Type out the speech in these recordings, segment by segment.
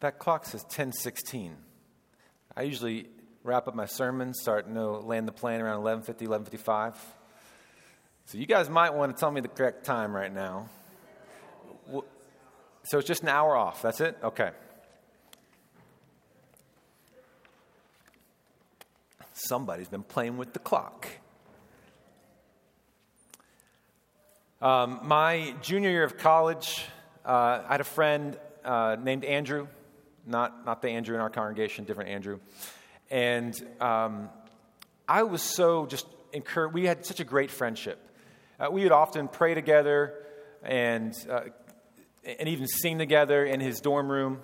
That clock says 1016. I usually wrap up my sermon, start, you know, land the plane around 1150, 1155. So you guys might want to tell me the correct time right now. So it's just an hour off. That's it? Okay. Somebody's been playing with the clock. Um, my junior year of college, uh, I had a friend uh, named Andrew, not, not the Andrew in our congregation, different Andrew. And um, I was so just encouraged. We had such a great friendship. Uh, we would often pray together and, uh, and even sing together in his dorm room.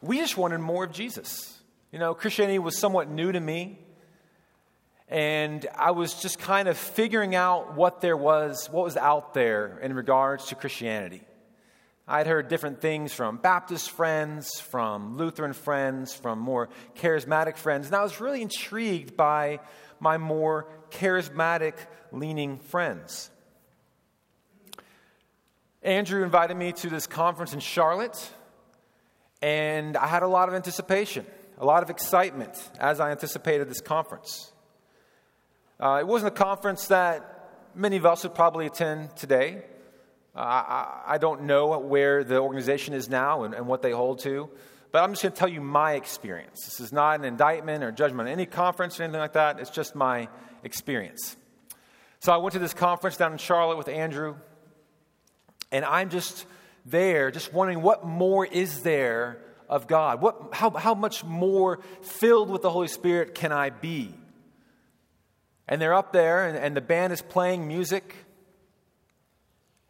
We just wanted more of Jesus. You know, Christianity was somewhat new to me. And I was just kind of figuring out what there was, what was out there in regards to Christianity. I'd heard different things from Baptist friends, from Lutheran friends, from more charismatic friends, and I was really intrigued by my more charismatic leaning friends. Andrew invited me to this conference in Charlotte, and I had a lot of anticipation, a lot of excitement as I anticipated this conference. Uh, it wasn't a conference that many of us would probably attend today. Uh, I, I, don't know where the organization is now and, and what they hold to, but I'm just going to tell you my experience. This is not an indictment or judgment on any conference or anything like that. It's just my experience. So I went to this conference down in Charlotte with Andrew, and I'm just there, just wondering what more is there of God? What, how, how much more filled with the Holy Spirit can I be? And they're up there, and, and the band is playing music.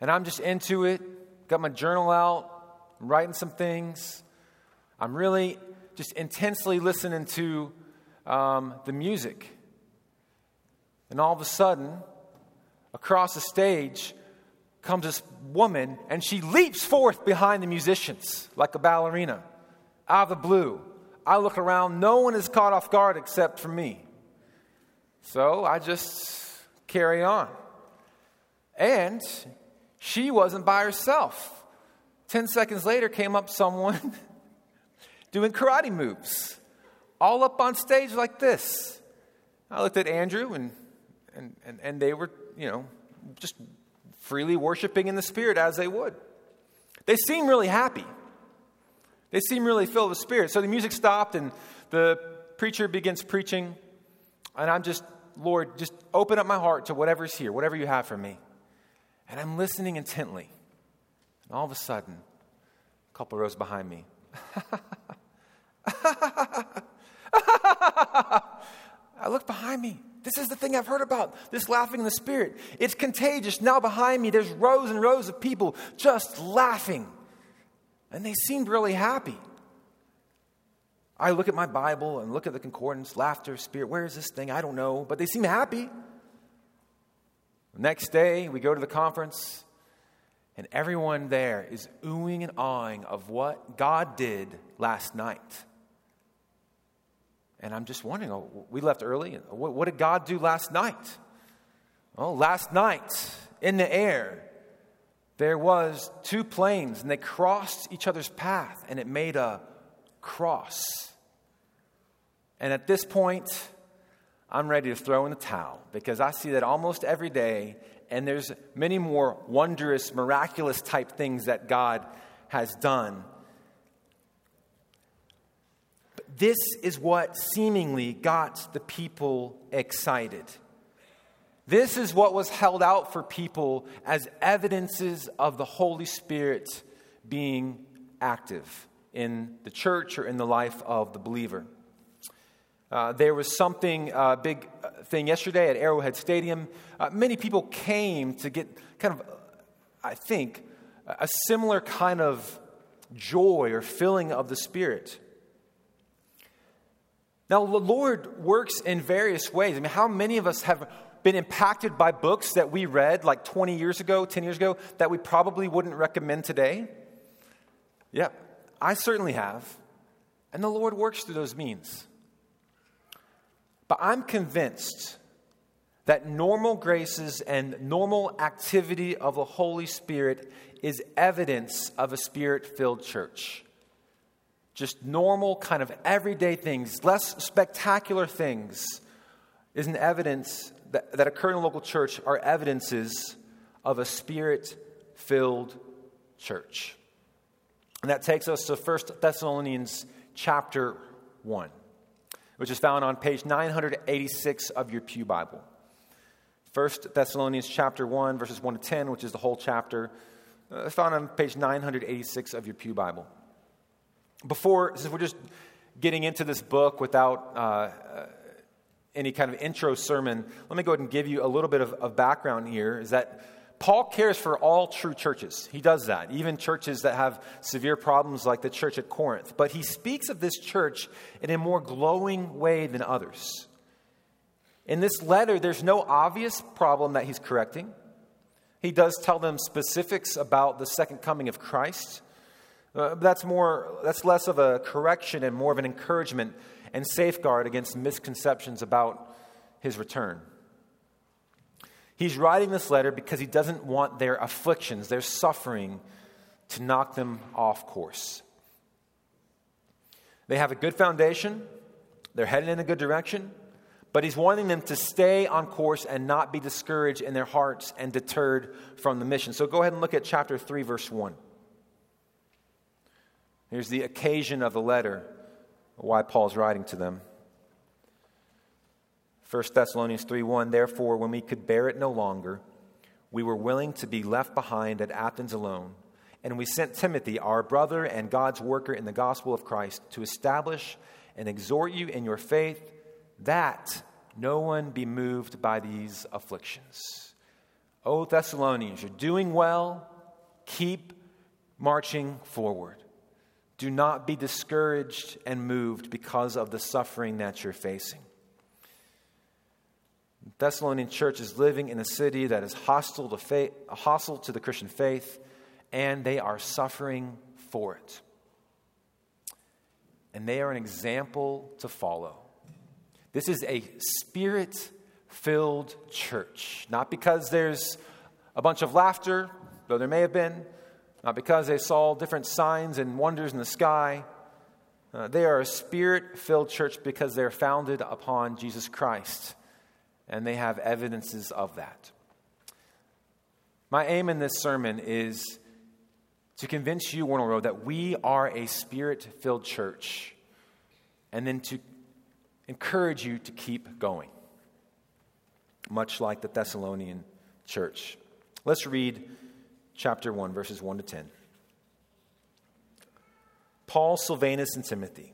And I'm just into it, got my journal out, writing some things. I'm really just intensely listening to um, the music. And all of a sudden, across the stage comes this woman, and she leaps forth behind the musicians like a ballerina out of the blue. I look around, no one is caught off guard except for me. So I just carry on. And she wasn't by herself. Ten seconds later came up someone doing karate moves, all up on stage like this. I looked at Andrew, and, and, and, and they were, you know, just freely worshiping in the Spirit as they would. They seemed really happy. They seemed really filled with Spirit. So the music stopped, and the preacher begins preaching. And I'm just, Lord, just open up my heart to whatever's here, whatever you have for me. And I'm listening intently. And all of a sudden, a couple rows behind me. I look behind me. This is the thing I've heard about this laughing in the spirit. It's contagious. Now behind me, there's rows and rows of people just laughing. And they seemed really happy. I look at my Bible and look at the concordance, laughter, spirit. Where is this thing? I don't know, but they seem happy. Next day, we go to the conference, and everyone there is oohing and awing of what God did last night. And I'm just wondering, oh, we left early. What, what did God do last night? Oh, last night in the air, there was two planes, and they crossed each other's path, and it made a cross. And at this point, I'm ready to throw in the towel because I see that almost every day, and there's many more wondrous, miraculous type things that God has done. But this is what seemingly got the people excited. This is what was held out for people as evidences of the Holy Spirit being active in the church or in the life of the believer. Uh, there was something, uh, big thing yesterday at Arrowhead Stadium. Uh, many people came to get kind of, I think, a similar kind of joy or filling of the Spirit. Now, the Lord works in various ways. I mean, how many of us have been impacted by books that we read like 20 years ago, 10 years ago, that we probably wouldn't recommend today? Yeah, I certainly have. And the Lord works through those means. But I'm convinced that normal graces and normal activity of the Holy Spirit is evidence of a spirit filled church. Just normal, kind of everyday things, less spectacular things, is an evidence that, that occur in a local church are evidences of a spirit filled church. And that takes us to 1 Thessalonians chapter 1, which is found on page 986 of your Pew Bible. 1 Thessalonians chapter 1, verses 1 to 10, which is the whole chapter, uh, found on page 986 of your Pew Bible. Before, since we're just getting into this book without uh, uh, any kind of intro sermon, let me go ahead and give you a little bit of, of background here. Is that Paul cares for all true churches. He does that, even churches that have severe problems like the church at Corinth. But he speaks of this church in a more glowing way than others. In this letter, there's no obvious problem that he's correcting. He does tell them specifics about the second coming of Christ. Uh, that's more that's less of a correction and more of an encouragement and safeguard against misconceptions about his return. He's writing this letter because he doesn't want their afflictions, their suffering, to knock them off course. They have a good foundation, they're headed in a good direction, but he's wanting them to stay on course and not be discouraged in their hearts and deterred from the mission. So go ahead and look at chapter 3, verse 1. Here's the occasion of the letter, why Paul's writing to them. 1 Thessalonians 3 1 Therefore, when we could bear it no longer, we were willing to be left behind at Athens alone. And we sent Timothy, our brother and God's worker in the gospel of Christ, to establish and exhort you in your faith, that no one be moved by these afflictions. O Thessalonians, you're doing well. Keep marching forward. Do not be discouraged and moved because of the suffering that you're facing. Thessalonian church is living in a city that is hostile to, faith, hostile to the Christian faith, and they are suffering for it. And they are an example to follow. This is a spirit filled church, not because there's a bunch of laughter, though there may have been, not because they saw different signs and wonders in the sky. Uh, they are a spirit filled church because they're founded upon Jesus Christ and they have evidences of that. My aim in this sermon is to convince you, Wornall Road, that we are a spirit filled church, and then to encourage you to keep going, much like the Thessalonian church. Let's read chapter 1, verses 1 to 10. Paul, Silvanus, and Timothy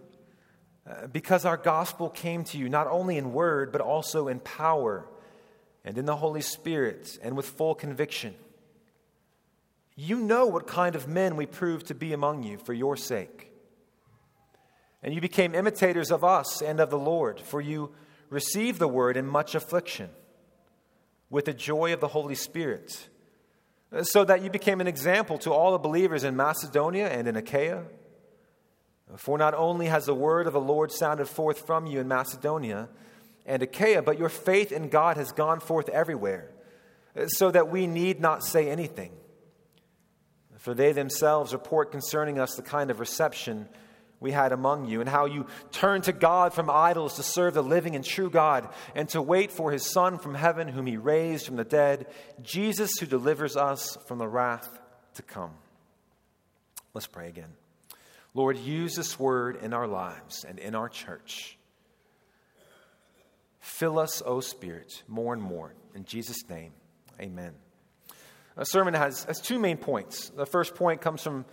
because our gospel came to you not only in word, but also in power and in the Holy Spirit and with full conviction. You know what kind of men we proved to be among you for your sake. And you became imitators of us and of the Lord, for you received the word in much affliction with the joy of the Holy Spirit, uh, so that you became an example to all the believers in Macedonia and in Achaia. For not only has the word of the Lord sounded forth from you in Macedonia and Achaia, but your faith in God has gone forth everywhere, uh, so that we need not say anything. For they themselves report concerning us the kind of reception we had among you, and how you turned to God from idols to serve the living and true God, and to wait for his Son from heaven, whom he raised from the dead, Jesus, who delivers us from the wrath to come. Let's pray again. Lord, use this word in our lives and in our church. Fill us, O Spirit, more and more. In Jesus' name, amen. A sermon has, has two main points. The first point comes from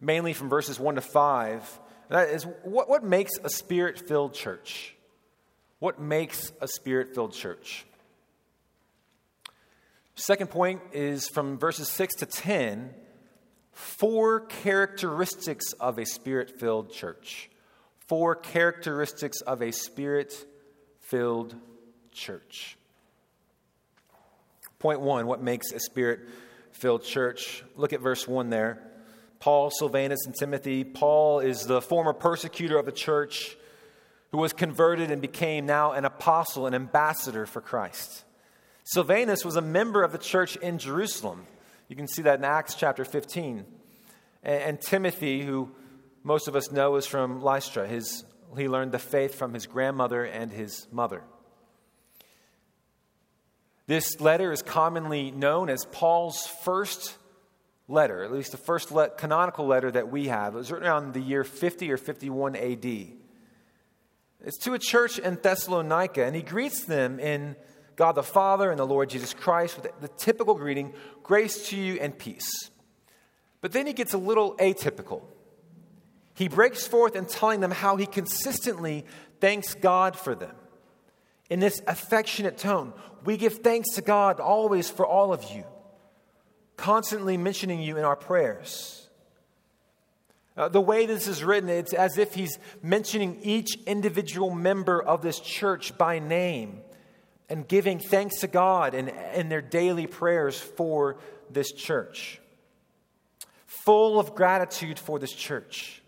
mainly from verses 1 to 5. That is, what, what makes a spirit filled church? What makes a spirit filled church? Second point is from verses 6 to 10 four characteristics of a spirit filled church. Four characteristics of a spirit filled church. Point one what makes a spirit filled church? Look at verse 1 there. Paul, Silvanus, and Timothy. Paul is the former persecutor of the church who was converted and became now an apostle, an ambassador for Christ. Silvanus was a member of the church in Jerusalem. You can see that in Acts chapter 15. And, Timothy, who most of us know is from Lystra, his, he learned the faith from his grandmother and his mother. This letter is commonly known as Paul's first letter, at least the first le- canonical letter that we have. It was written around the year 50 or 51 AD. It's to a church in Thessalonica, and he greets them in God the Father and the Lord Jesus Christ with the typical greeting grace to you and peace. But then he gets a little atypical. He breaks forth in telling them how he consistently thanks God for them. In this affectionate tone, we give thanks to God always for all of you, constantly mentioning you in our prayers. Uh, the way this is written, it's as if he's mentioning each individual member of this church by name and giving thanks to God in, in their daily prayers for this church. Full of gratitude for this church.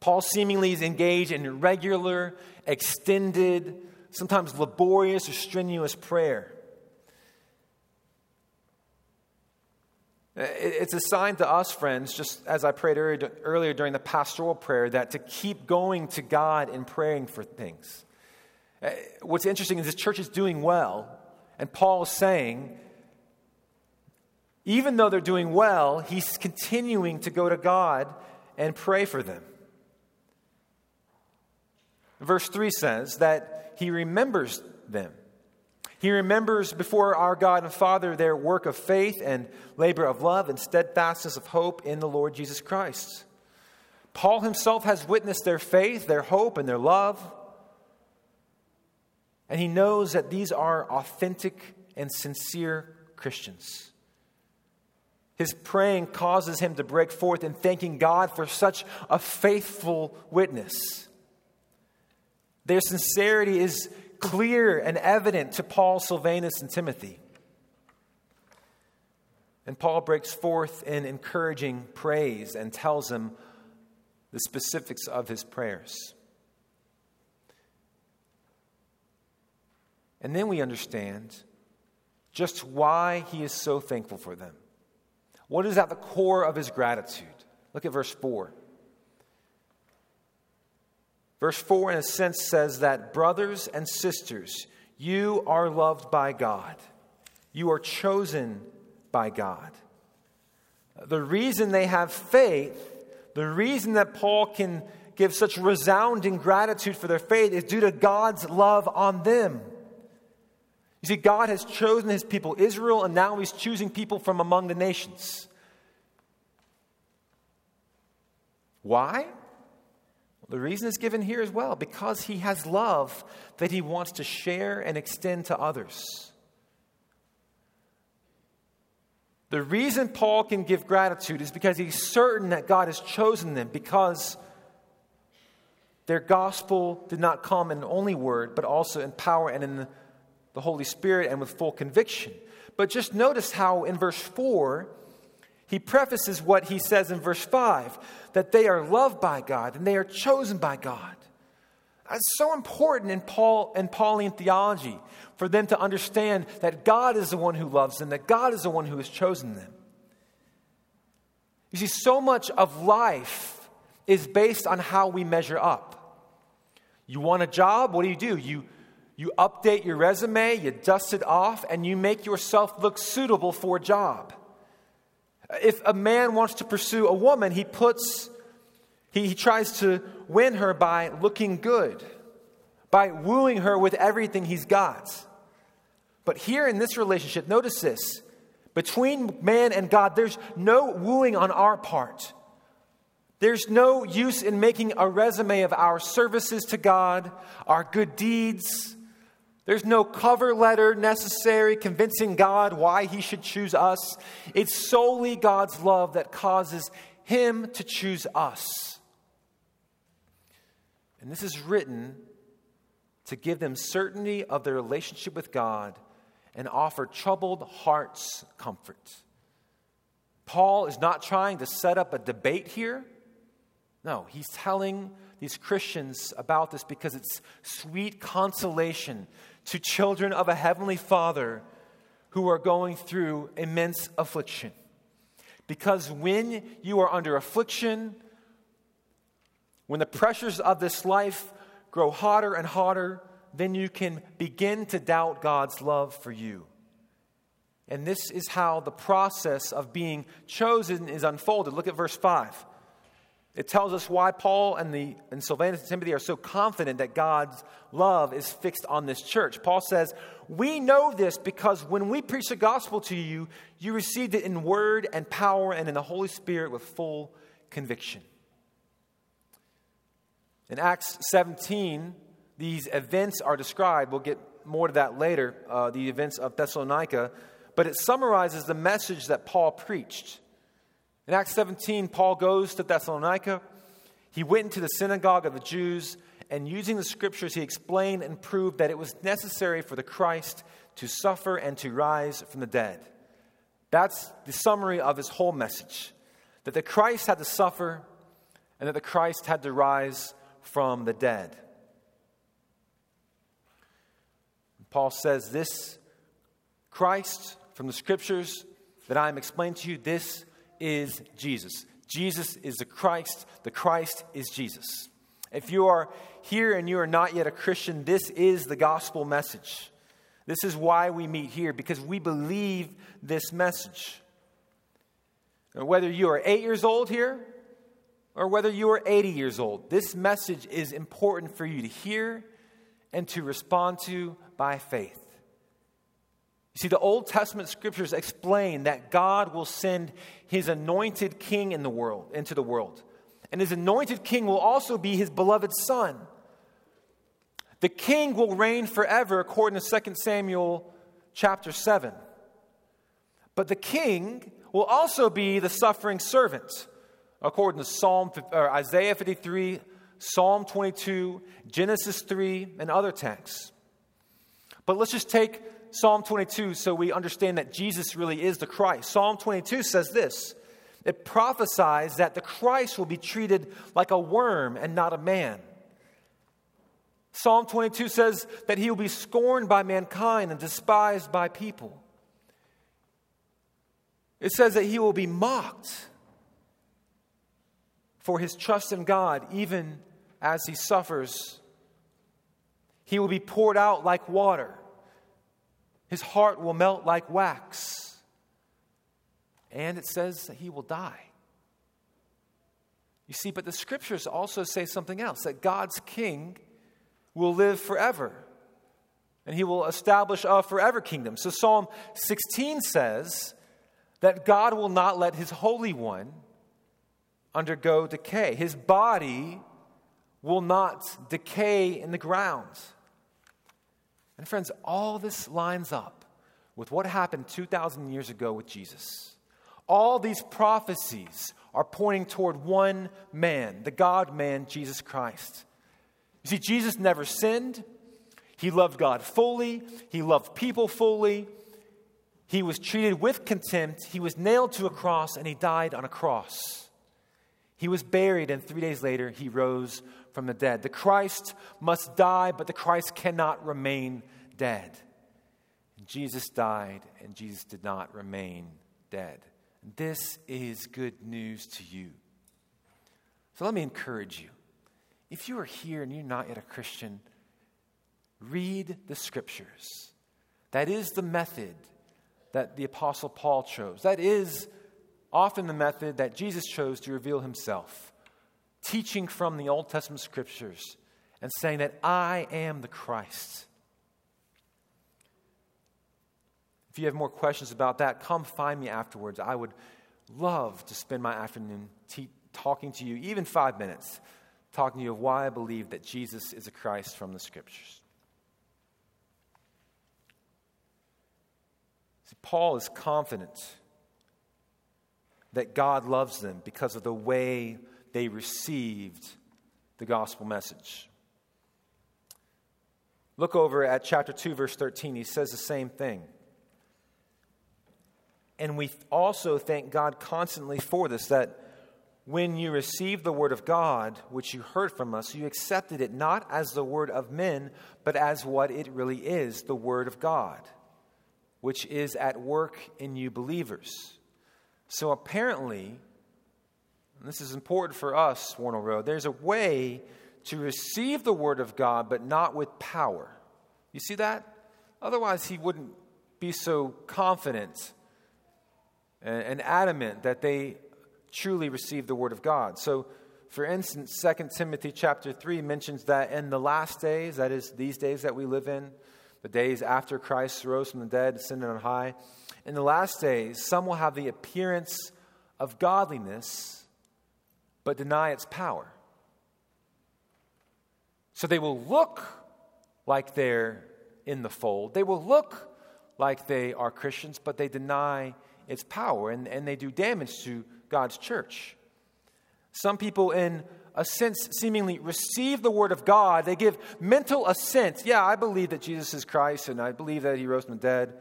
Paul seemingly is engaged in regular, extended, sometimes laborious or strenuous prayer. It's a sign to us, friends, just as I prayed earlier during the pastoral prayer, that to keep going to God in praying for things. Uh, what's interesting is this church is doing well, and Paul is saying, even though they're doing well, he's continuing to go to God and pray for them. Verse 3 says that he remembers them. He remembers before our God and Father their work of faith and labor of love and steadfastness of hope in the Lord Jesus Christ. Paul himself has witnessed their faith, their hope, and their love. And he knows that these are authentic and sincere Christians. His praying causes him to break forth in thanking God for such a faithful witness. Their sincerity is clear and evident to Paul, Silvanus, and Timothy. And Paul breaks forth in encouraging praise and tells them the specifics of his prayers. And then we understand just why he is so thankful for them. What is at the core of his gratitude? Look at verse 4. Verse 4, in a sense, says that brothers and sisters, you are loved by God. You are chosen by God. The reason they have faith, the reason that Paul can give such resounding gratitude for their faith is due to God's love on them. You see, God has chosen his people Israel, and now he's choosing people from among the nations. Why? The reason is given here as well because he has love that he wants to share and extend to others. The reason Paul can give gratitude is because he's certain that God has chosen them because their gospel did not come in only word, but also in power and in the Holy Spirit and with full conviction. But just notice how in verse 4, he prefaces what he says in verse 5 that they are loved by God and they are chosen by God. That's so important in Paul and Pauline theology for them to understand that God is the one who loves them, that God is the one who has chosen them. You see, so much of life is based on how we measure up. You want a job, what do you do? You you update your resume, you dust it off, and you make yourself look suitable for a job. If a man wants to pursue a woman, he puts, he, he tries to win her by looking good, by wooing her with everything he's got. But here in this relationship, notice this between man and God, there's no wooing on our part. There's no use in making a resume of our services to God, our good deeds, There's no cover letter necessary convincing God why he should choose us. It's solely God's love that causes him to choose us. And this is written to give them certainty of their relationship with God and offer troubled hearts comfort. Paul is not trying to set up a debate here. No, he's telling these Christians about this because it's sweet consolation to children of a heavenly Father who are going through immense affliction. Because when you are under affliction, when the pressures of this life grow hotter and hotter, then you can begin to doubt God's love for you. And this is how the process of being chosen is unfolded. Look at verse 5. It tells us why Paul and, the, and Silvanus and Timothy are so confident that God's love is fixed on this church. Paul says, We know this because when we preach the gospel to you, you received it in word and power and in the Holy Spirit with full conviction. In Acts 17, these events are described. We'll get more to that later, uh, the events of Thessalonica, but it summarizes the message that Paul preached. In Acts 17, Paul goes to Thessalonica. He went into the synagogue of the Jews, and using the scriptures, he explained and proved that it was necessary for the Christ to suffer and to rise from the dead. That's the summary of his whole message that the Christ had to suffer and that the Christ had to rise from the dead. Paul says, This Christ from the scriptures that I am explaining to you, this is Jesus. Jesus is the Christ. The Christ is Jesus. If you are here and you are not yet a Christian, this is the gospel message. This is why we meet here, because we believe this message. And whether you are eight years old here or whether you are 80 years old, this message is important for you to hear and to respond to by faith. You see, the Old Testament scriptures explain that God will send his anointed king in the world, into the world. And his anointed king will also be his beloved son. The king will reign forever, according to 2 Samuel chapter 7. But the king will also be the suffering servant, according to Psalm, or Isaiah 53, Psalm 22, Genesis 3, and other texts. But let's just take Psalm 22 so we understand that Jesus really is the Christ. Psalm 22 says this it prophesies that the Christ will be treated like a worm and not a man. Psalm 22 says that he will be scorned by mankind and despised by people. It says that he will be mocked for his trust in God, even as he suffers. He will be poured out like water. His heart will melt like wax. And it says that he will die. You see, but the scriptures also say something else that God's king will live forever and he will establish a forever kingdom. So Psalm 16 says that God will not let his Holy One undergo decay. His body will not decay in the ground. And friends, all this lines up with what happened 2,000 years ago with Jesus. All these prophecies are pointing toward one man, the God man, Jesus Christ. You see, Jesus never sinned. He loved God fully, he loved people fully. He was treated with contempt. He was nailed to a cross and he died on a cross. He was buried, and three days later, he rose from the dead. The Christ must die, but the Christ cannot remain dead. Jesus died, and Jesus did not remain dead. This is good news to you. So let me encourage you. If you are here and you're not yet a Christian, read the scriptures. That is the method that the Apostle Paul chose. That is often the method that Jesus chose to reveal himself teaching from the Old Testament scriptures and saying that I am the Christ. If you have more questions about that, come find me afterwards. I would love to spend my afternoon te- talking to you, even five minutes, talking to you of why I believe that Jesus is a Christ from the scriptures. See, Paul is confident that God loves them because of the way they received the gospel message. Look over at chapter 2, verse 13. He says the same thing. And we also thank God constantly for this that when you received the word of God, which you heard from us, you accepted it not as the word of men, but as what it really is the word of God, which is at work in you believers. So apparently, this is important for us, Wornall Road, there's a way to receive the word of God, but not with power. You see that? Otherwise, he wouldn't be so confident and, and adamant that they truly receive the word of God. So, for instance, 2 Timothy chapter 3 mentions that in the last days, that is, these days that we live in, the days after Christ rose from the dead, ascended on high, in the last days, some will have the appearance of godliness, but deny its power. So they will look like they're in the fold. They will look like they are Christians, but they deny its power and, and they do damage to God's church. Some people, in a sense, seemingly receive the word of God. They give mental assent. Yeah, I believe that Jesus is Christ and I believe that he rose from the dead.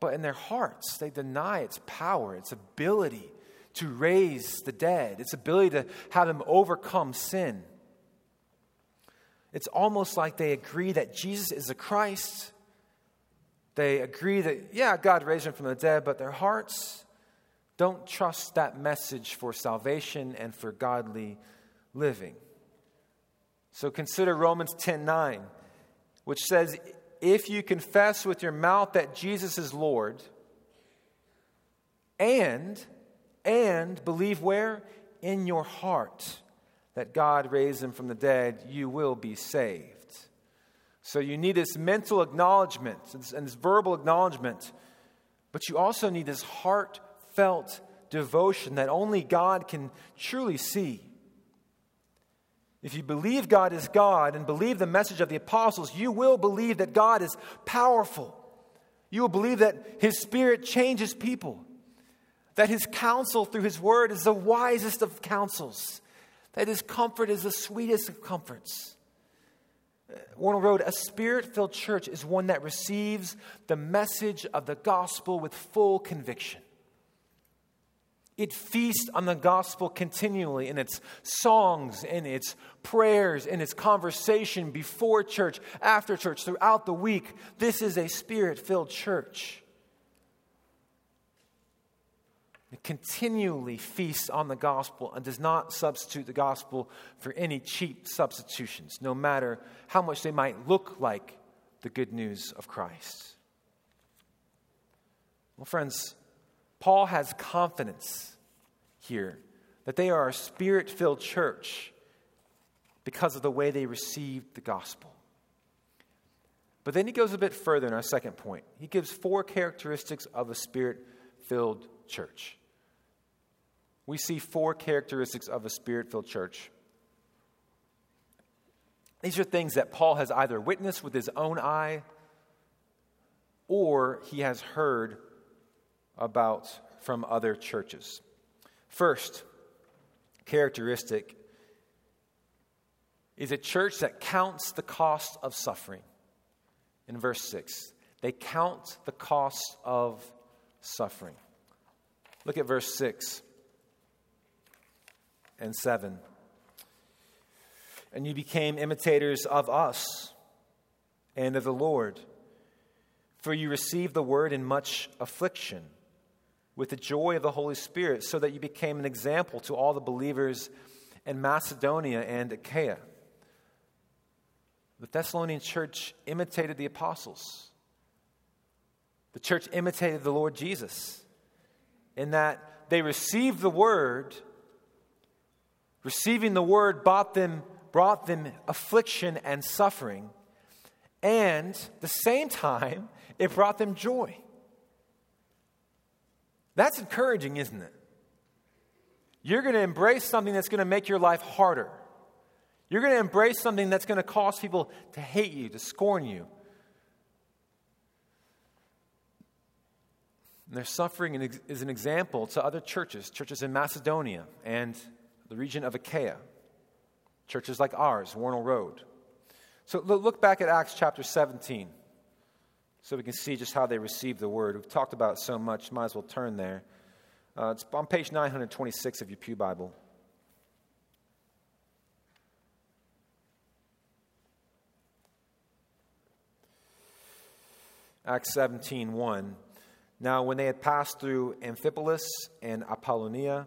But in their hearts, they deny its power, its ability to raise the dead, its ability to have them overcome sin. It's almost like they agree that Jesus is the Christ. They agree that, yeah, God raised him from the dead, but their hearts don't trust that message for salvation and for godly living. So consider Romans 10 9, which says, If you confess with your mouth that Jesus is Lord, and, and believe where? In your heart that God raised him from the dead, you will be saved. So you need this mental acknowledgement and this verbal acknowledgement, but you also need this heartfelt devotion that only God can truly see. If you believe God is God and believe the message of the apostles, you will believe that God is powerful. You will believe that His Spirit changes people, that His counsel through His Word is the wisest of counsels, that his comfort is the sweetest of comforts. Wornall Road, a spirit filled church is one that receives the message of the gospel with full conviction. It feasts on the gospel continually in its songs, in its prayers, in its conversation before church, after church, throughout the week. This is a spirit filled church. It continually feasts on the gospel and does not substitute the gospel for any cheap substitutions, no matter how much they might look like the good news of Christ. Well, friends, Paul has confidence here that they are a spirit filled church because of the way they received the gospel. But then he goes a bit further in our second point. He gives four characteristics of a spirit filled church we see four characteristics of a spirit filled church. These are things that Paul has either witnessed with his own eye or he has heard about from other churches. First characteristic is a church that counts the cost of suffering. In verse 6, they count the cost of suffering. Look at verse 6 and 7. And you became imitators of us and of the Lord, for you received the word in much affliction with the joy of the Holy Spirit, so that you became an example to all the believers in Macedonia and Achaia. The Thessalonian church imitated the apostles. The church imitated the Lord Jesus in that they received the word Receiving the word brought them, brought them affliction and suffering, and the same time, it brought them joy. That's encouraging, isn't it? You're going to embrace something that's going to make your life harder. You're going to embrace something that's going to cause people to hate you, to scorn you. And their suffering is an example to other churches, churches in Macedonia and the region of Achaia, churches like ours, Wornall Road. So look back at Acts chapter 17 so we can see just how they received the word. We've talked about so much, might as well turn there. Uh, it's on page 926 of your Pew Bible. Acts 17 1. Now, when they had passed through Amphipolis and Apollonia,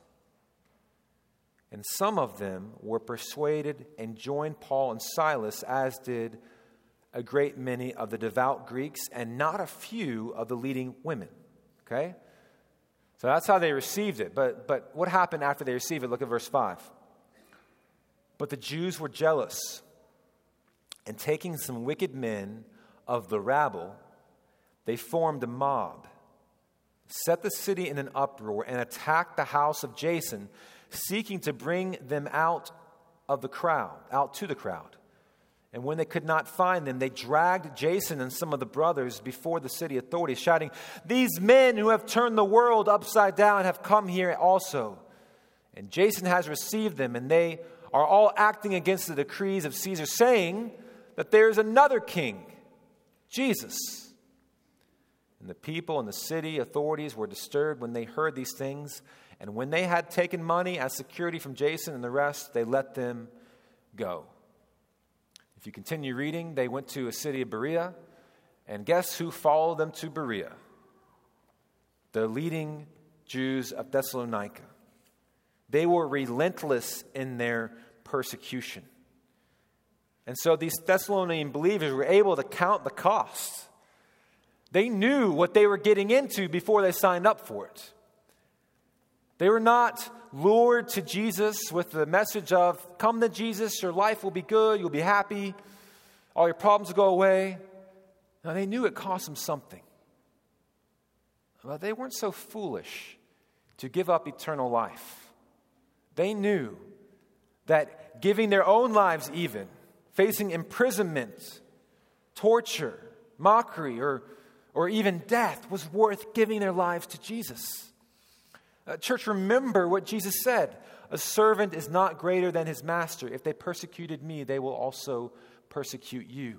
And some of them were persuaded and joined Paul and Silas, as did a great many of the devout Greeks and not a few of the leading women. Okay? So that's how they received it. But, but what happened after they received it? Look at verse 5. But the Jews were jealous, and taking some wicked men of the rabble, they formed a mob set the city in an uproar, and attacked the house of Jason, seeking to bring them out of the crowd, out to the crowd. And when they could not find them, they dragged Jason and some of the brothers before the city authorities, shouting, These men who have turned the world upside down have come here also. And Jason has received them, and they are all acting against the decrees of Caesar, saying that there is another king, Jesus. And the people and the city authorities were disturbed when they heard these things. And when they had taken money as security from Jason and the rest, they let them go. If you continue reading, they went to a city of Berea. And guess who followed them to Berea? The leading Jews of Thessalonica. They were relentless in their persecution. And so these Thessalonian believers were able to count the cost they knew what they were getting into before they signed up for it. They were not lured to Jesus with the message of, Come to Jesus, your life will be good, you'll be happy, all your problems will go away. Now, they knew it cost them something. But they weren't so foolish to give up eternal life. They knew that giving their own lives, even, facing imprisonment, torture, mockery, or or even death was worth giving their lives to Jesus. Uh, church, remember what Jesus said A servant is not greater than his master. If they persecuted me, they will also persecute you.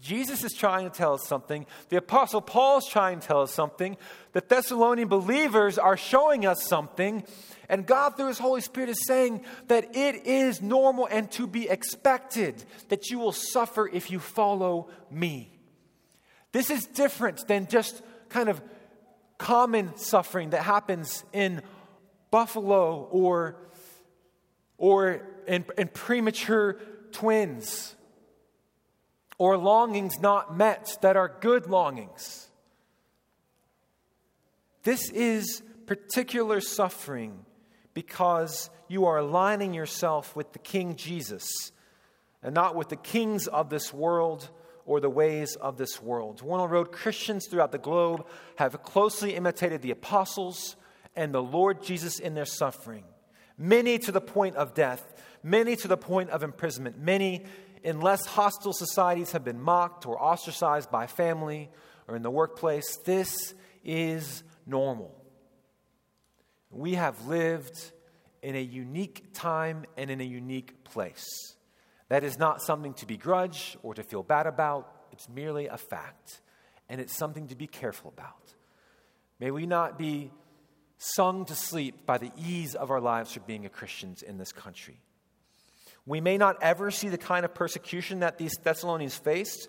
Jesus is trying to tell us something. The Apostle Paul is trying to tell us something. The Thessalonian believers are showing us something. And God, through His Holy Spirit, is saying that it is normal and to be expected that you will suffer if you follow me. This is different than just kind of common suffering that happens in Buffalo or, or in, in premature twins or longings not met that are good longings. This is particular suffering because you are aligning yourself with the King Jesus and not with the kings of this world or the ways of this world. Wornall Road Christians throughout the globe have closely imitated the apostles and the Lord Jesus in their suffering, many to the point of death, many to the point of imprisonment, many in less hostile societies have been mocked or ostracized by family or in the workplace. This is normal. We have lived in a unique time and in a unique place. That is not something to begrudge or to feel bad about. It's merely a fact, and it's something to be careful about. May we not be sung to sleep by the ease of our lives for being a Christians in this country. We may not ever see the kind of persecution that these Thessalonians faced,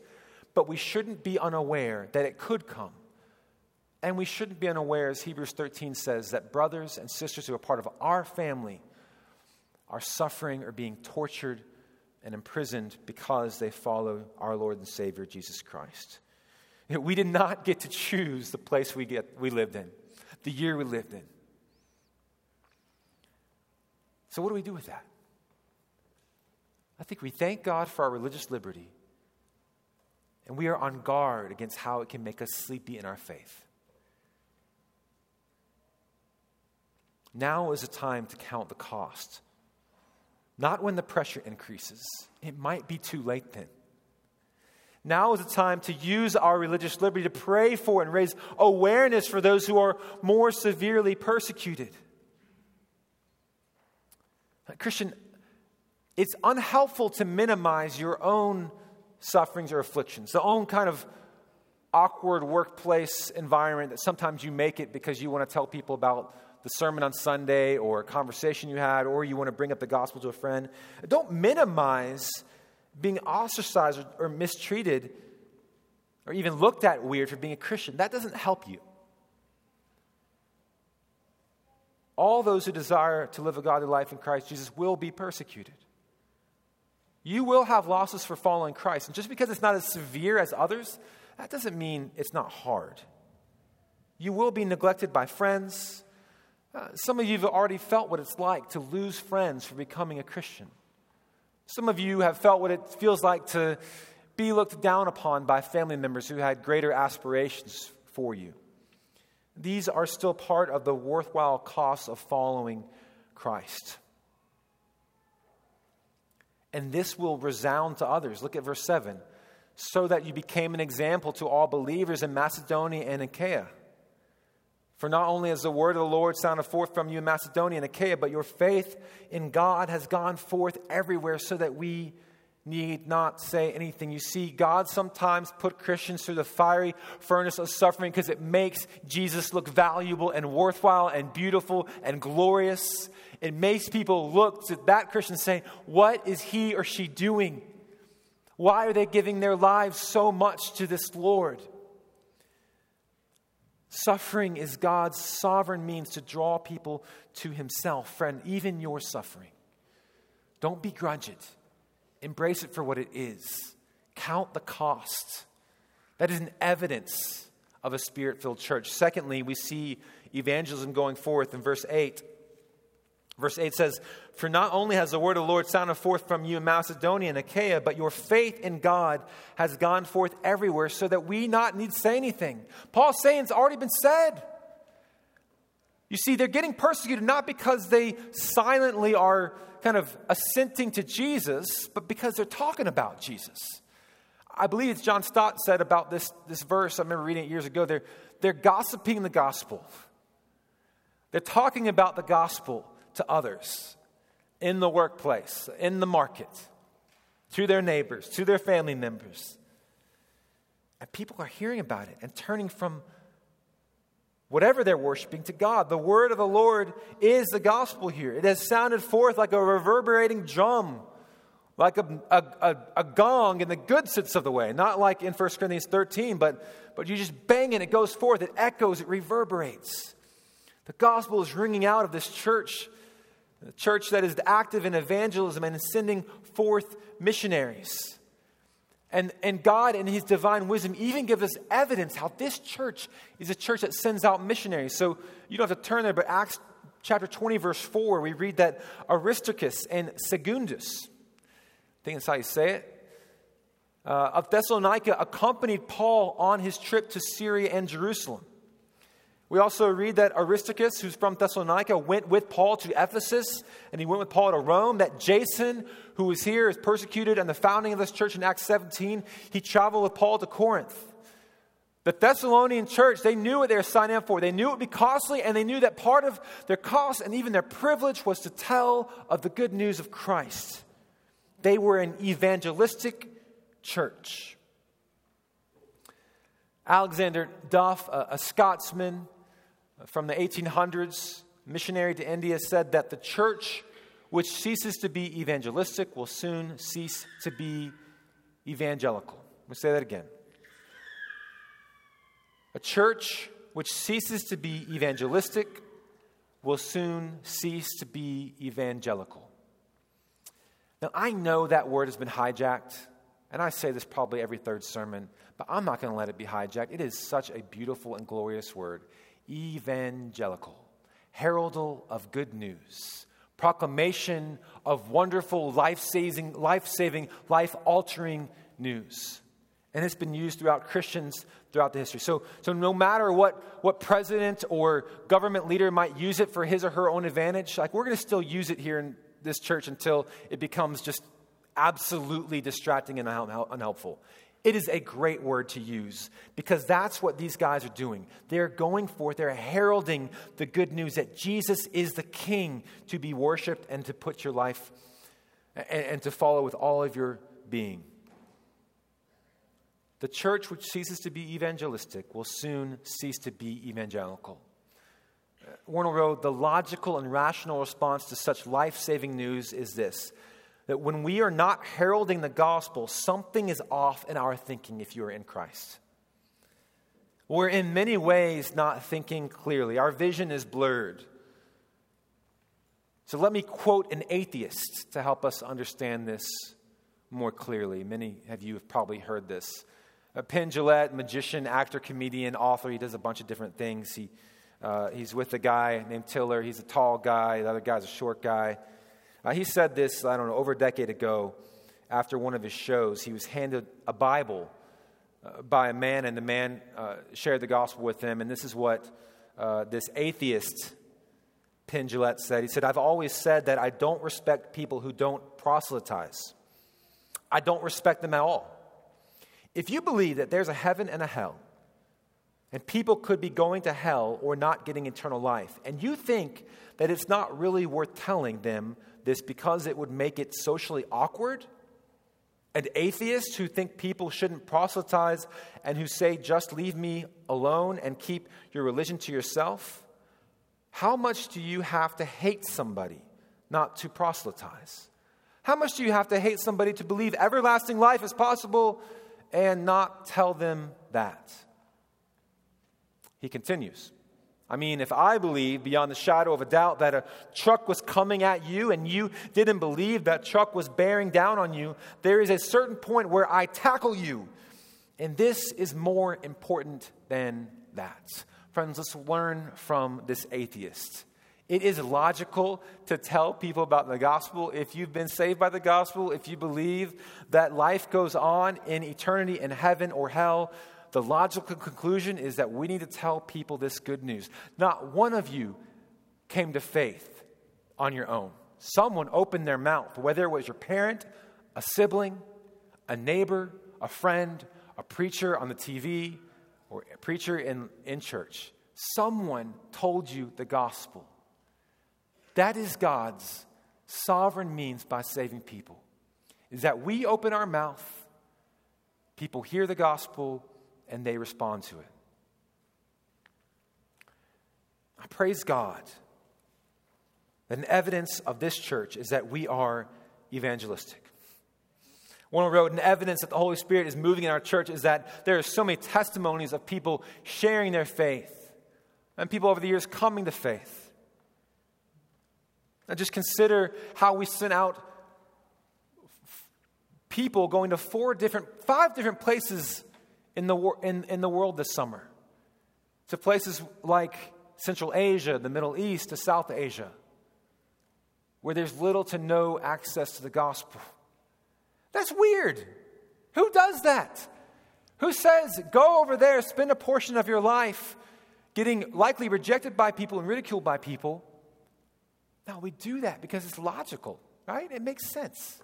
but we shouldn't be unaware that it could come. And we shouldn't be unaware, as Hebrews 13 says, that brothers and sisters who are part of our family are suffering or being tortured and imprisoned because they follow our Lord and Savior Jesus Christ. We did not get to choose the place we, get, we lived in, the year we lived in. So, what do we do with that? I think we thank God for our religious liberty, and we are on guard against how it can make us sleepy in our faith. Now is a time to count the cost. Not when the pressure increases. It might be too late then. Now is the time to use our religious liberty to pray for and raise awareness for those who are more severely persecuted. Christian, it's unhelpful to minimize your own sufferings or afflictions, the own kind of awkward workplace environment that sometimes you make it because you want to tell people about the sermon on Sunday or a conversation you had, or you want to bring up the gospel to a friend. Don't minimize being ostracized or, mistreated or even looked at weird for being a Christian. That doesn't help you. All those who desire to live a godly life in Christ Jesus will be persecuted. You will have losses for following Christ. And just because it's not as severe as others, that doesn't mean it's not hard. You will be neglected by friends. Uh, some of you have already felt what it's like to lose friends for becoming a Christian. Some of you have felt what it feels like to be looked down upon by family members who had greater aspirations for you. These are still part of the worthwhile costs of following Christ. And this will resound to others. Look at verse 7 so that you became an example to all believers in Macedonia and Achaia. For not only has the word of the Lord sounded forth from you in Macedonia and Achaia, but your faith in God has gone forth everywhere so that we need not say anything. You see, God sometimes put Christians through the fiery furnace of suffering because it makes Jesus look valuable and worthwhile and beautiful and glorious. It makes people look to that Christian saying, What is he or she doing? Why are they giving their lives so much to this Lord? Suffering is God's sovereign means to draw people to Himself. Friend, even your suffering. Don't begrudge it, embrace it for what it is. Count the cost. That is an evidence of a spirit filled church. Secondly, we see evangelism going forth in verse 8. Verse 8 says, For not only has the word of the Lord sounded forth from you in Macedonia and Achaia, but your faith in God has gone forth everywhere, so that we not need say anything. Paul's saying it's already been said. You see, they're getting persecuted not because they silently are kind of assenting to Jesus, but because they're talking about Jesus. I believe it's John Stott said about this, this verse, I remember reading it years ago, they're, they're gossiping the gospel. They're talking about the gospel to others in the workplace, in the market, to their neighbors, to their family members. And people are hearing about it and turning from whatever they're worshiping to God. The word of the Lord is the gospel here. It has sounded forth like a reverberating drum, like a, a, a, a gong in the good sense of the way, not like in 1 Corinthians 13, but, but you just bang it, it goes forth, it echoes, it reverberates. The gospel is ringing out of this church a church that is active in evangelism and sending forth missionaries. And, and God, in His divine wisdom, even gives us evidence how this church is a church that sends out missionaries. So you don't have to turn there, but Acts chapter 20, verse 4, we read that Aristarchus and Secundus, I think that's how you say it, uh, of Thessalonica accompanied Paul on his trip to Syria and Jerusalem. We also read that Aristarchus, who's from Thessalonica, went with Paul to Ephesus, and he went with Paul to Rome. That Jason, who was here, is persecuted, and the founding of this church in Acts 17, he traveled with Paul to Corinth. The Thessalonian church, they knew what they were signing up for. They knew it would be costly, and they knew that part of their cost and even their privilege was to tell of the good news of Christ. They were an evangelistic church. Alexander Duff, a, a Scotsman, from the 1800s, missionary to India, said that the church which ceases to be evangelistic will soon cease to be evangelical. Let me say that again. A church which ceases to be evangelistic will soon cease to be evangelical. Now, I know that word has been hijacked, and I say this probably every third sermon, but I'm not going to let it be hijacked. It is such a beautiful and glorious word evangelical, heraldal of good news, proclamation of wonderful, life saving, life saving, life altering news. And it's been used throughout Christians throughout the history. So, so no matter what, what president or government leader might use it for his or her own advantage, like we're going to still use it here in this church until it becomes just absolutely distracting and unhelpful. It is a great word to use because that's what these guys are doing. They're going forth, they're heralding the good news that Jesus is the King to be worshiped and to put your life and, and to follow with all of your being. The church which ceases to be evangelistic will soon cease to be evangelical. Uh, Wornall Road, The logical and rational response to such life saving news is this that when we are not heralding the gospel, something is off in our thinking if you are in Christ. We're in many ways not thinking clearly, our vision is blurred. So let me quote an atheist to help us understand this more clearly. Many of you have probably heard this. A Penn Jillette, magician, actor, comedian, author. He does a bunch of different things. He, uh, he's with a guy named Teller. He's a tall guy. The other guy's a short guy. Uh, he said this, I don't know, over a decade ago after one of his shows. He was handed a Bible uh, by a man, and the man uh, shared the gospel with him. And this is what uh, this atheist, Penn said. He said, I've always said that I don't respect people who don't proselytize, I don't respect them at all. If you believe that there's a heaven and a hell, and people could be going to hell or not getting eternal life, and you think that it's not really worth telling them this because it would make it socially awkward? And atheists who think people shouldn't proselytize and who say, just leave me alone and keep your religion to yourself? How much do you have to hate somebody not to proselytize? How much do you have to hate somebody to believe everlasting life is possible and not tell them that? He continues. I mean, if I believe beyond the shadow of a doubt that a truck was coming at you and you didn't believe that truck was bearing down on you, there is a certain point where I tackle you. And this is more important than that. Friends, let's learn from this atheist. It is logical to tell people about the gospel if you've been saved by the gospel, if you believe that life goes on in eternity in heaven or hell the logical conclusion is that we need to tell people this good news. Not one of you came to faith on your own. Someone opened their mouth, whether it was your parent, a sibling, a neighbor, a friend, a preacher on the TV, or a preacher in, in church. Someone told you the gospel. That is God's sovereign means by saving people. Is that we open our mouth, people hear the gospel, and they respond to it. I praise God that an evidence of this church is that we are evangelistic. One wrote, an evidence that the Holy Spirit is moving in our church is that there are so many testimonies of people sharing their faith and people over the years coming to faith. And just consider how we sent out people going to four different, five different places in the, in, in the world this summer to places like Central Asia, the Middle East, to South Asia, where there's little to no access to the gospel. That's weird. Who does that? Who says, go over there, spend a portion of your life getting likely rejected by people and ridiculed by people? No, we do that because it's logical, right? It makes sense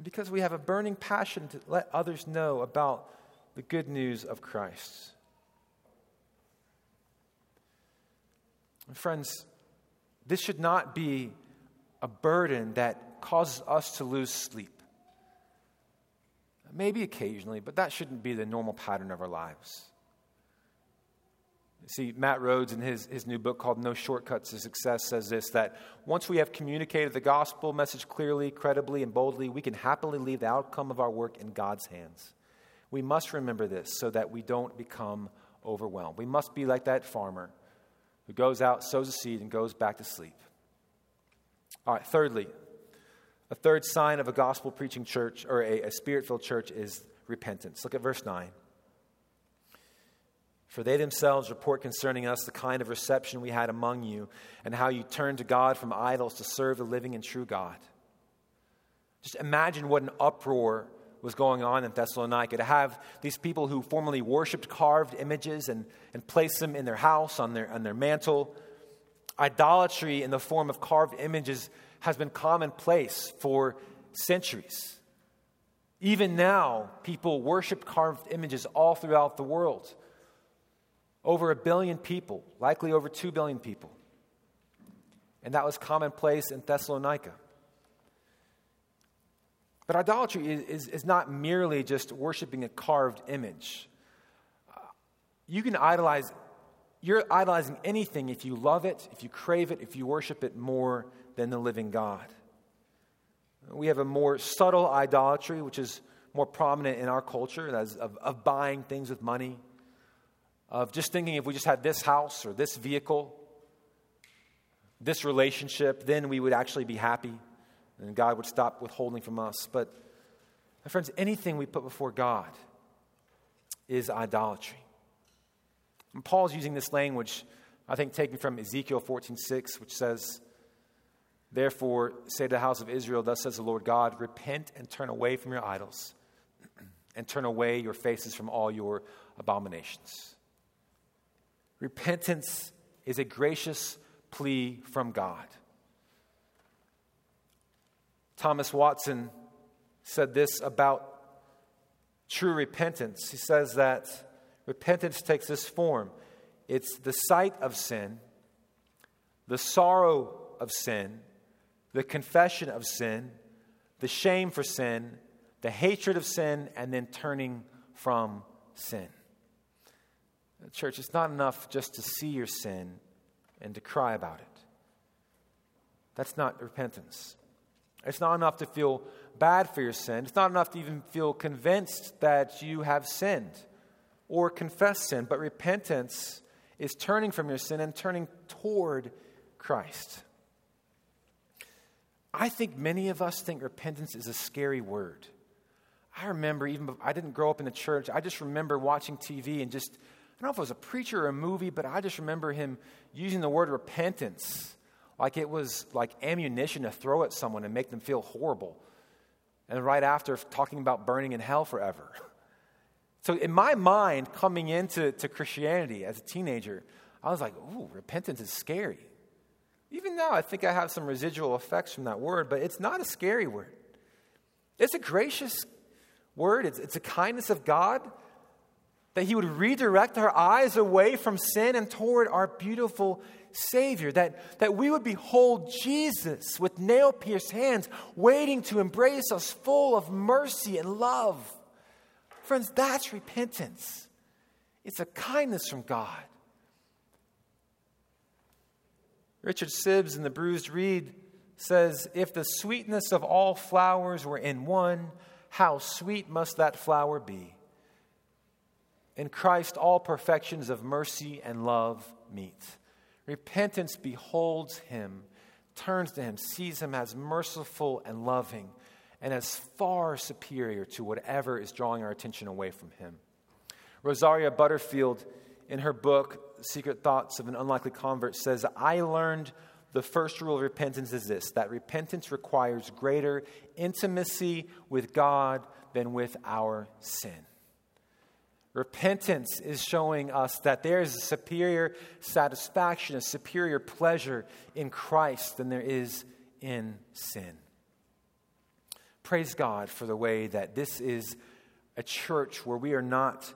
and because we have a burning passion to let others know about the good news of Christ. And friends, this should not be a burden that causes us to lose sleep. Maybe occasionally, but that shouldn't be the normal pattern of our lives. See, Matt Rhoades, in his, his new book called No Shortcuts to Success, says this that once we have communicated the gospel message clearly, credibly, and boldly, we can happily leave the outcome of our work in God's hands. We must remember this so that we don't become overwhelmed. We must be like that farmer who goes out, sows a seed, and goes back to sleep. All right, thirdly, a third sign of a gospel preaching church or a, a spirit filled church is repentance. Look at verse 9. For they themselves report concerning us the kind of reception we had among you, and how you turned to God from idols to serve the living and true God. Just imagine what an uproar was going on in Thessalonica to have these people who formerly worshiped carved images and, and placed them in their house, on their, on their mantle. Idolatry in the form of carved images has been commonplace for centuries. Even now, people worship carved images all throughout the world. Over a billion people, likely over two billion people. And that was commonplace in Thessalonica. But idolatry is, is, is not merely just worshiping a carved image. Uh, you can idolize, you're idolizing anything if you love it, if you crave it, if you worship it more than the living God. We have a more subtle idolatry, which is more prominent in our culture, as of, of buying things with money, of just thinking if we just had this house or this vehicle, this relationship, then we would actually be happy and God would stop withholding from us. But, my friends, anything we put before God is idolatry. And Paul's using this language, I think, taken from Ezekiel 14:6, which says, Therefore, say to the house of Israel, Thus says the Lord God, repent and turn away from your idols, and turn away your faces from all your abominations. Repentance is a gracious plea from God. Thomas Watson said this about true repentance. He says that repentance takes this form it's the sight of sin, the sorrow of sin, the confession of sin, the shame for sin, the hatred of sin, and then turning from sin. Church, it's not enough just to see your sin and to cry about it. That's not repentance. It's not enough to feel bad for your sin. It's not enough to even feel convinced that you have sinned or confess sin. But repentance is turning from your sin and turning toward Christ. I think many of us think repentance is a scary word. I remember even I didn't grow up in the church. I just remember watching TV and just don't know if it was a preacher or a movie, but I just remember him using the word repentance like it was like ammunition to throw at someone and make them feel horrible. And right after talking about burning in hell forever. So in my mind, coming into to Christianity as a teenager, I was like, ooh, repentance is scary. Even now, I think I have some residual effects from that word, but it's not a scary word. It's a gracious word, it's, it's a kindness of God that He would redirect our eyes away from sin and toward our beautiful Savior, that, that we would behold Jesus with nail pierced hands, waiting to embrace us full of mercy and love. Friends, that's repentance. It's a kindness from God. Richard Sibbes in The Bruised Reed says If the sweetness of all flowers were in one, how sweet must that flower be? In Christ, all perfections of mercy and love meet. Repentance beholds him, turns to him, sees him as merciful and loving, and as far superior to whatever is drawing our attention away from him. Rosaria Butterfield, in her book, Secret Thoughts of an Unlikely Convert, says, I learned the first rule of repentance is this that repentance requires greater intimacy with God than with our sin. Repentance is showing us that there is a superior satisfaction, a superior pleasure in Christ than there is in sin. Praise God for the way that this is a church where we are not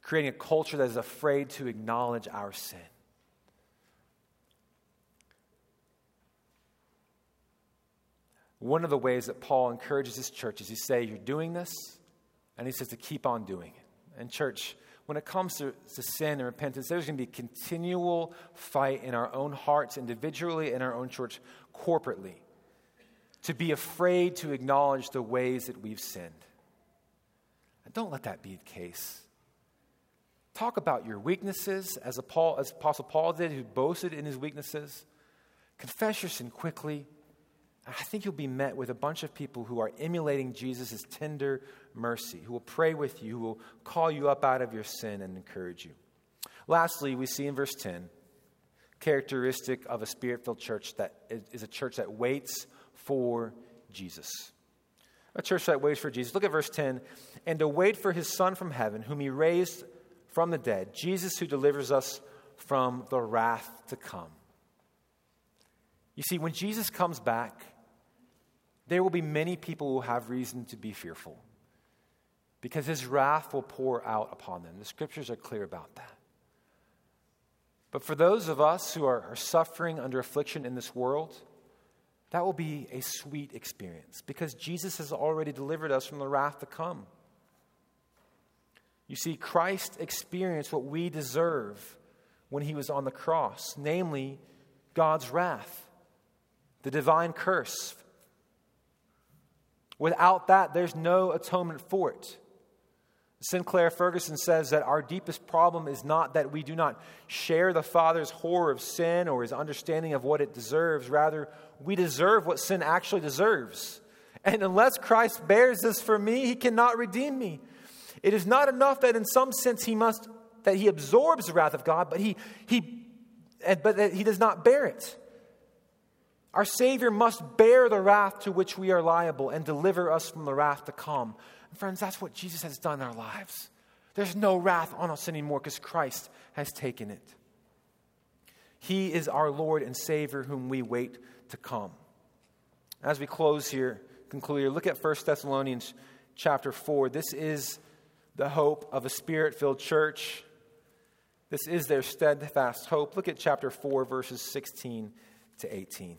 creating a culture that is afraid to acknowledge our sin. One of the ways that Paul encourages his church is he say, You're doing this, and he says to keep on doing it. And, church, when it comes to, to sin and repentance, there's going to be continual fight in our own hearts, individually, in our own church, corporately, to be afraid to acknowledge the ways that we've sinned. And don't let that be the case. Talk about your weaknesses, as, Paul, as Apostle Paul did, who boasted in his weaknesses. Confess your sin quickly. I think you'll be met with a bunch of people who are emulating Jesus' tender mercy, who will pray with you, who will call you up out of your sin and encourage you. Lastly, we see in verse 10 characteristic of a spirit filled church that is a church that waits for Jesus. A church that waits for Jesus. Look at verse 10 and to wait for his Son from heaven, whom he raised from the dead, Jesus who delivers us from the wrath to come. You see, when Jesus comes back, there will be many people who have reason to be fearful because his wrath will pour out upon them. The scriptures are clear about that. But for those of us who are, suffering under affliction in this world, that will be a sweet experience because Jesus has already delivered us from the wrath to come. You see, Christ experienced what we deserve when he was on the cross, namely God's wrath, the divine curse. Without that, there's no atonement for it. Sinclair Ferguson says that our deepest problem is not that we do not share the Father's horror of sin or his understanding of what it deserves. Rather, we deserve what sin actually deserves. And unless Christ bears this for me, he cannot redeem me. It is not enough that in some sense he must that he absorbs the wrath of God, but he he but that he does not bear it. Our Savior must bear the wrath to which we are liable and deliver us from the wrath to come. Friends, that's what Jesus has done in our lives. There's no wrath on us anymore because Christ has taken it. He is our Lord and Savior whom we wait to come. As we close here, conclude here, look at 1 Thessalonians chapter 4. This is the hope of a spirit filled church. This is their steadfast hope. Look at chapter 4, verses 16 to 18.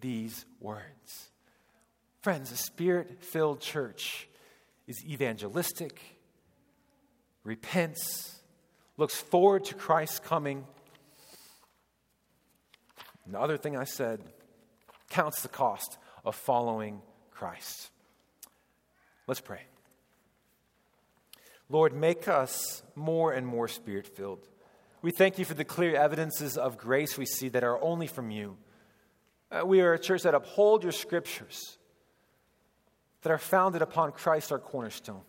these words. Friends, a spirit filled church is evangelistic, repents, looks forward to Christ's coming. The other thing I said counts the cost of following Christ. Let's pray. Lord, make us more and more spirit filled. We thank you for the clear evidences of grace we see that are only from you. Uh, we are a church that uphold your scriptures, that are founded upon Christ, our cornerstone.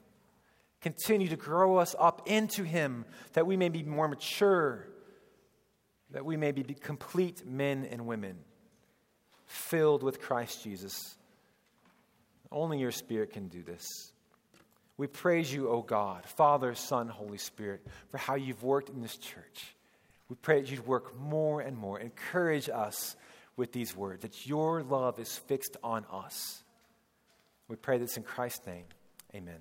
Continue to grow us up into Him, that we may be more mature, that we may be complete men and women, filled with Christ Jesus. Only your Spirit can do this. We praise you, O God, Father, Son, Holy Spirit, for how you've worked in this church. We pray that you'd work more and more. Encourage us with these words that your love is fixed on us. We pray this in Christ's name. Amen.